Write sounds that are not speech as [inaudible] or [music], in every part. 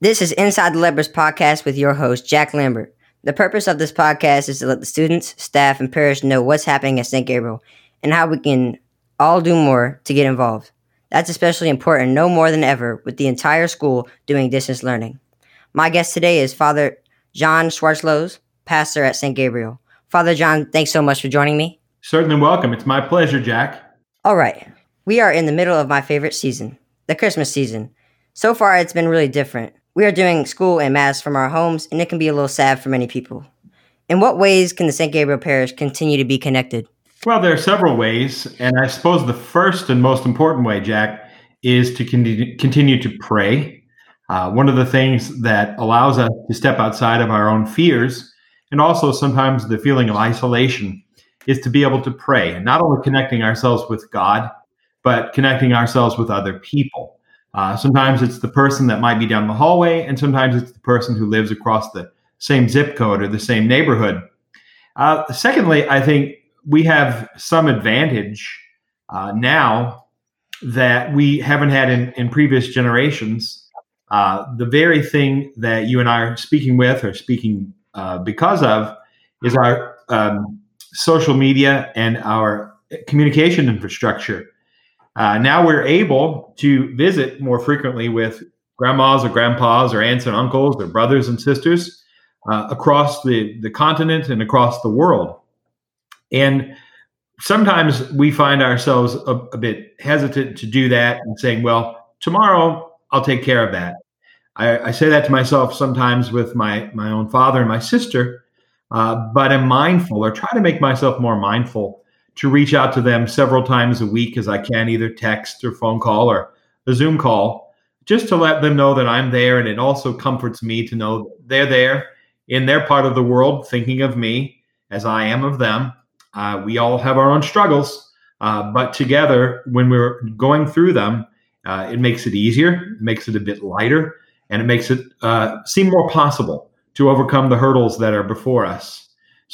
This is Inside the Lepers podcast with your host, Jack Lambert. The purpose of this podcast is to let the students, staff, and parish know what's happening at St. Gabriel and how we can all do more to get involved. That's especially important no more than ever with the entire school doing distance learning. My guest today is Father John Schwartzlows, pastor at St. Gabriel. Father John, thanks so much for joining me. Certainly welcome. It's my pleasure, Jack. All right. We are in the middle of my favorite season, the Christmas season. So far, it's been really different. We are doing school and mass from our homes, and it can be a little sad for many people. In what ways can the St. Gabriel Parish continue to be connected? Well, there are several ways, and I suppose the first and most important way, Jack, is to con- continue to pray. Uh, one of the things that allows us to step outside of our own fears and also sometimes the feeling of isolation is to be able to pray and not only connecting ourselves with God, but connecting ourselves with other people. Uh, sometimes it's the person that might be down the hallway, and sometimes it's the person who lives across the same zip code or the same neighborhood. Uh, secondly, I think we have some advantage uh, now that we haven't had in, in previous generations. Uh, the very thing that you and I are speaking with or speaking uh, because of is our um, social media and our communication infrastructure. Uh, now we're able to visit more frequently with grandmas or grandpas or aunts and uncles or brothers and sisters uh, across the, the continent and across the world. And sometimes we find ourselves a, a, bit hesitant to do that and saying, well, tomorrow I'll take care of that. I, I say that to myself sometimes with my, my own father and my sister, uh, but I'm mindful or try to make myself more mindful to reach out to them several times a week as I can, either text or phone call or a Zoom call, just to let them know that I'm there. And it also comforts me to know they're there in their part of the world, thinking of me as I am of them. Uh, we all have our own struggles, uh, but together, when we're going through them, uh, it makes it easier, makes it a bit lighter, and it makes it uh, seem more possible to overcome the hurdles that are before us.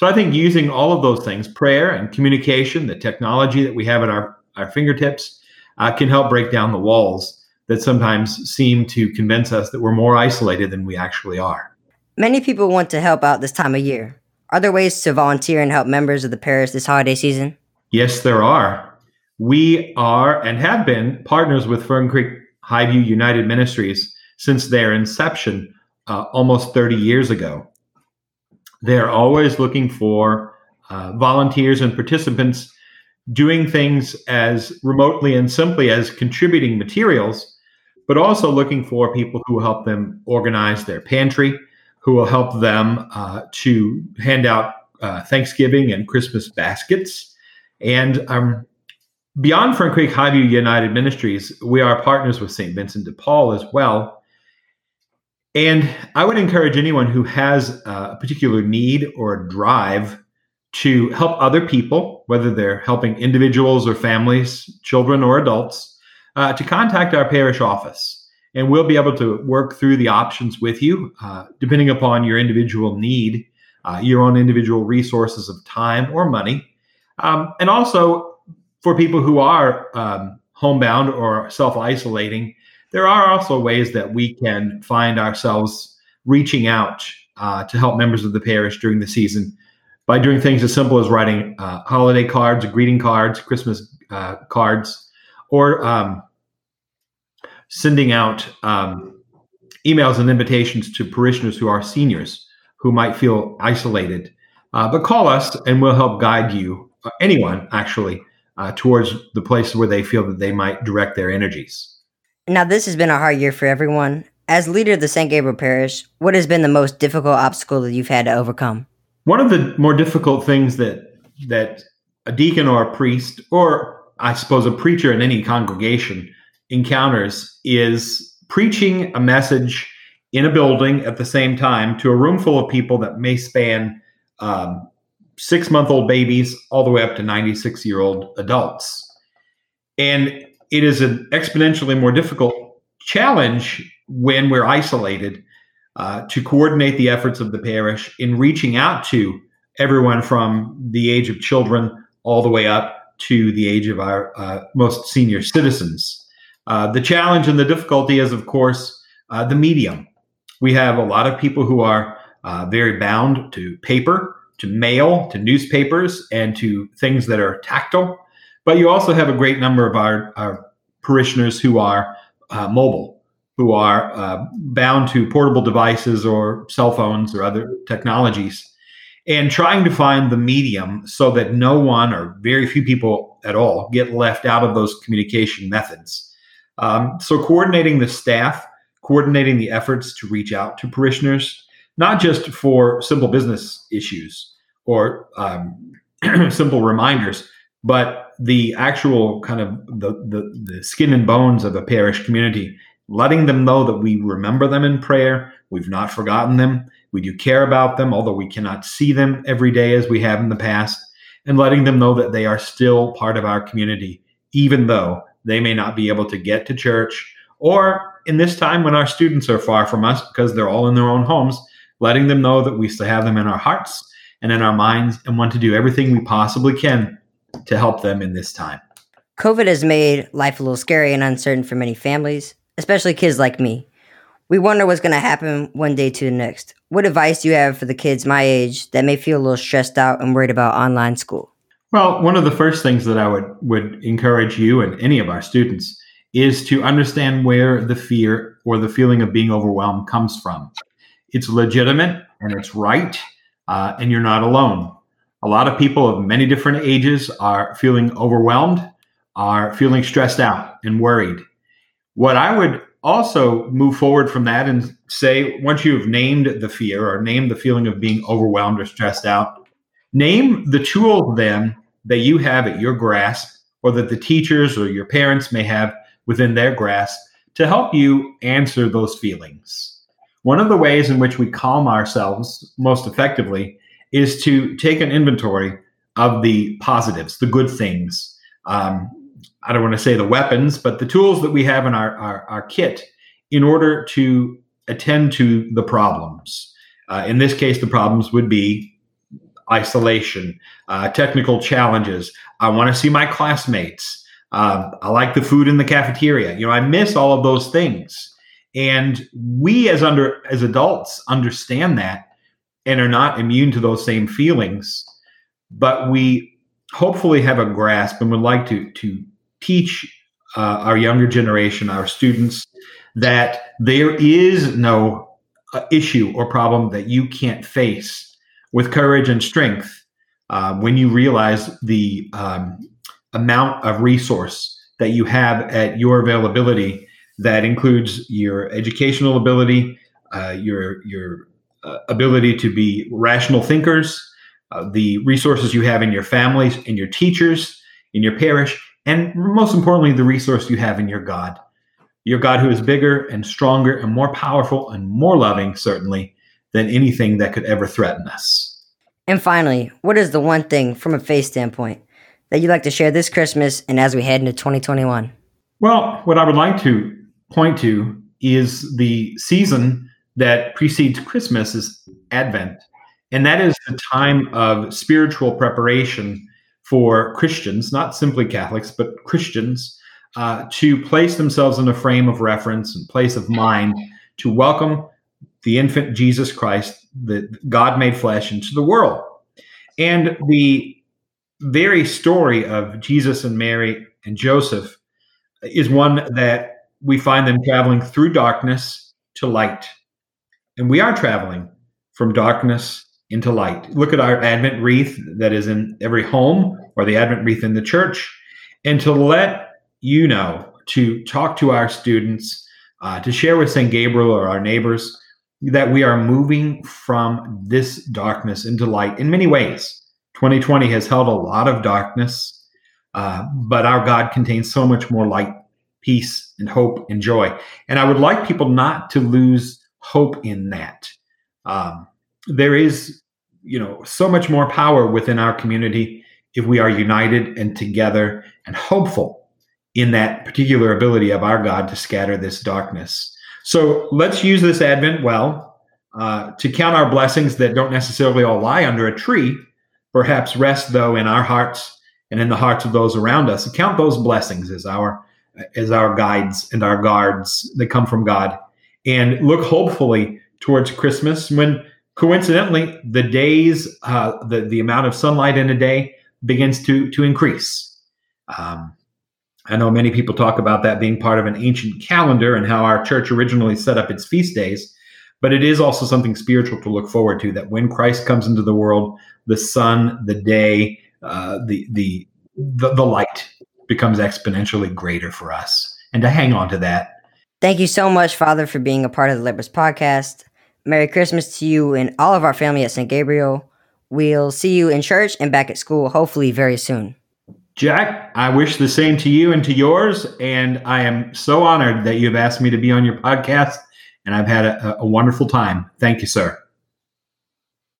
So I think using all of those things, prayer and communication, the technology that we have at our, our fingertips, uh, can help break down the walls that sometimes seem to convince us that we're more isolated than we actually are. Many people want to help out this time of year. Are there ways to volunteer and help members of the parish this holiday season? Yes, there are. We are and have been partners with Fern Creek Highview United Ministries since their inception uh, almost 30 years ago. They're always looking for uh, volunteers and participants doing things as remotely and simply as contributing materials, but also looking for people who will help them organize their pantry, who will help them uh, to hand out uh, Thanksgiving and Christmas baskets. And um, beyond Fern Creek Highview United Ministries, we are partners with St. Vincent de Paul as well. And I would encourage anyone who has a particular need or a drive to help other people, whether they're helping individuals or families, children or adults, uh, to contact our parish office. And we'll be able to work through the options with you, uh, depending upon your individual need, uh, your own individual resources of time or money. Um, and also for people who are um, homebound or self isolating, there are also ways that we can find ourselves reaching out uh, to help members of the parish during the season by doing things as simple as writing uh, holiday cards, greeting cards, Christmas uh, cards, or um, sending out um, emails and invitations to parishioners who are seniors who might feel isolated. Uh, but call us and we'll help guide you, uh, anyone actually, uh, towards the place where they feel that they might direct their energies. Now, this has been a hard year for everyone. As leader of the St. Gabriel Parish, what has been the most difficult obstacle that you've had to overcome? One of the more difficult things that that a deacon or a priest, or I suppose a preacher in any congregation, encounters is preaching a message in a building at the same time to a room full of people that may span um, six month old babies all the way up to 96 year old adults. And it is an exponentially more difficult challenge when we're isolated uh, to coordinate the efforts of the parish in reaching out to everyone from the age of children all the way up to the age of our uh, most senior citizens. Uh, the challenge and the difficulty is, of course, uh, the medium. We have a lot of people who are uh, very bound to paper, to mail, to newspapers, and to things that are tactile. But you also have a great number of our, our parishioners who are uh, mobile, who are uh, bound to portable devices or cell phones or other technologies, and trying to find the medium so that no one or very few people at all get left out of those communication methods. Um, so, coordinating the staff, coordinating the efforts to reach out to parishioners, not just for simple business issues or um, [clears throat] simple reminders, but the actual kind of the, the, the skin and bones of a parish community, letting them know that we remember them in prayer, we've not forgotten them, we do care about them, although we cannot see them every day as we have in the past, and letting them know that they are still part of our community, even though they may not be able to get to church or in this time when our students are far from us because they're all in their own homes, letting them know that we still have them in our hearts and in our minds and want to do everything we possibly can to help them in this time. COVID has made life a little scary and uncertain for many families, especially kids like me. We wonder what's going to happen one day to the next. What advice do you have for the kids my age that may feel a little stressed out and worried about online school? Well, one of the first things that I would would encourage you and any of our students is to understand where the fear or the feeling of being overwhelmed comes from. It's legitimate and it's right, uh, and you're not alone. A lot of people of many different ages are feeling overwhelmed, are feeling stressed out and worried. What I would also move forward from that and say, once you've named the fear or named the feeling of being overwhelmed or stressed out, name the tool then that you have at your grasp or that the teachers or your parents may have within their grasp to help you answer those feelings. One of the ways in which we calm ourselves most effectively is to take an inventory of the positives, the good things. Um, I don't want to say the weapons, but the tools that we have in our, our, our kit in order to attend to the problems. Uh, in this case, the problems would be isolation, uh, technical challenges. I want to see my classmates. Uh, I like the food in the cafeteria. You know, I miss all of those things. And we as under as adults understand that and are not immune to those same feelings, but we hopefully have a grasp and would like to to teach uh, our younger generation, our students, that there is no uh, issue or problem that you can't face with courage and strength uh, when you realize the um, amount of resource that you have at your availability that includes your educational ability, uh, your your uh, ability to be rational thinkers, uh, the resources you have in your families, in your teachers, in your parish, and most importantly, the resource you have in your God. Your God who is bigger and stronger and more powerful and more loving, certainly, than anything that could ever threaten us. And finally, what is the one thing from a faith standpoint that you'd like to share this Christmas and as we head into 2021? Well, what I would like to point to is the season that precedes Christmas is Advent. And that is the time of spiritual preparation for Christians, not simply Catholics, but Christians, uh, to place themselves in a frame of reference and place of mind to welcome the infant Jesus Christ, the God made flesh, into the world. And the very story of Jesus and Mary and Joseph is one that we find them traveling through darkness to light. And we are traveling from darkness into light. Look at our Advent wreath that is in every home or the Advent wreath in the church, and to let you know, to talk to our students, uh, to share with St. Gabriel or our neighbors that we are moving from this darkness into light in many ways. 2020 has held a lot of darkness, uh, but our God contains so much more light, peace, and hope and joy. And I would like people not to lose hope in that. Um, there is, you know, so much more power within our community if we are united and together and hopeful in that particular ability of our God to scatter this darkness. So let's use this Advent well uh, to count our blessings that don't necessarily all lie under a tree, perhaps rest though in our hearts and in the hearts of those around us. Count those blessings as our as our guides and our guards that come from God, and look hopefully towards Christmas when coincidentally the days, uh, the, the amount of sunlight in a day begins to, to increase. Um, I know many people talk about that being part of an ancient calendar and how our church originally set up its feast days, but it is also something spiritual to look forward to that when Christ comes into the world, the sun, the day, uh, the, the, the, the light becomes exponentially greater for us. And to hang on to that. Thank you so much, Father, for being a part of the Lepers podcast. Merry Christmas to you and all of our family at St. Gabriel. We'll see you in church and back at school, hopefully, very soon. Jack, I wish the same to you and to yours. And I am so honored that you've asked me to be on your podcast. And I've had a, a wonderful time. Thank you, sir.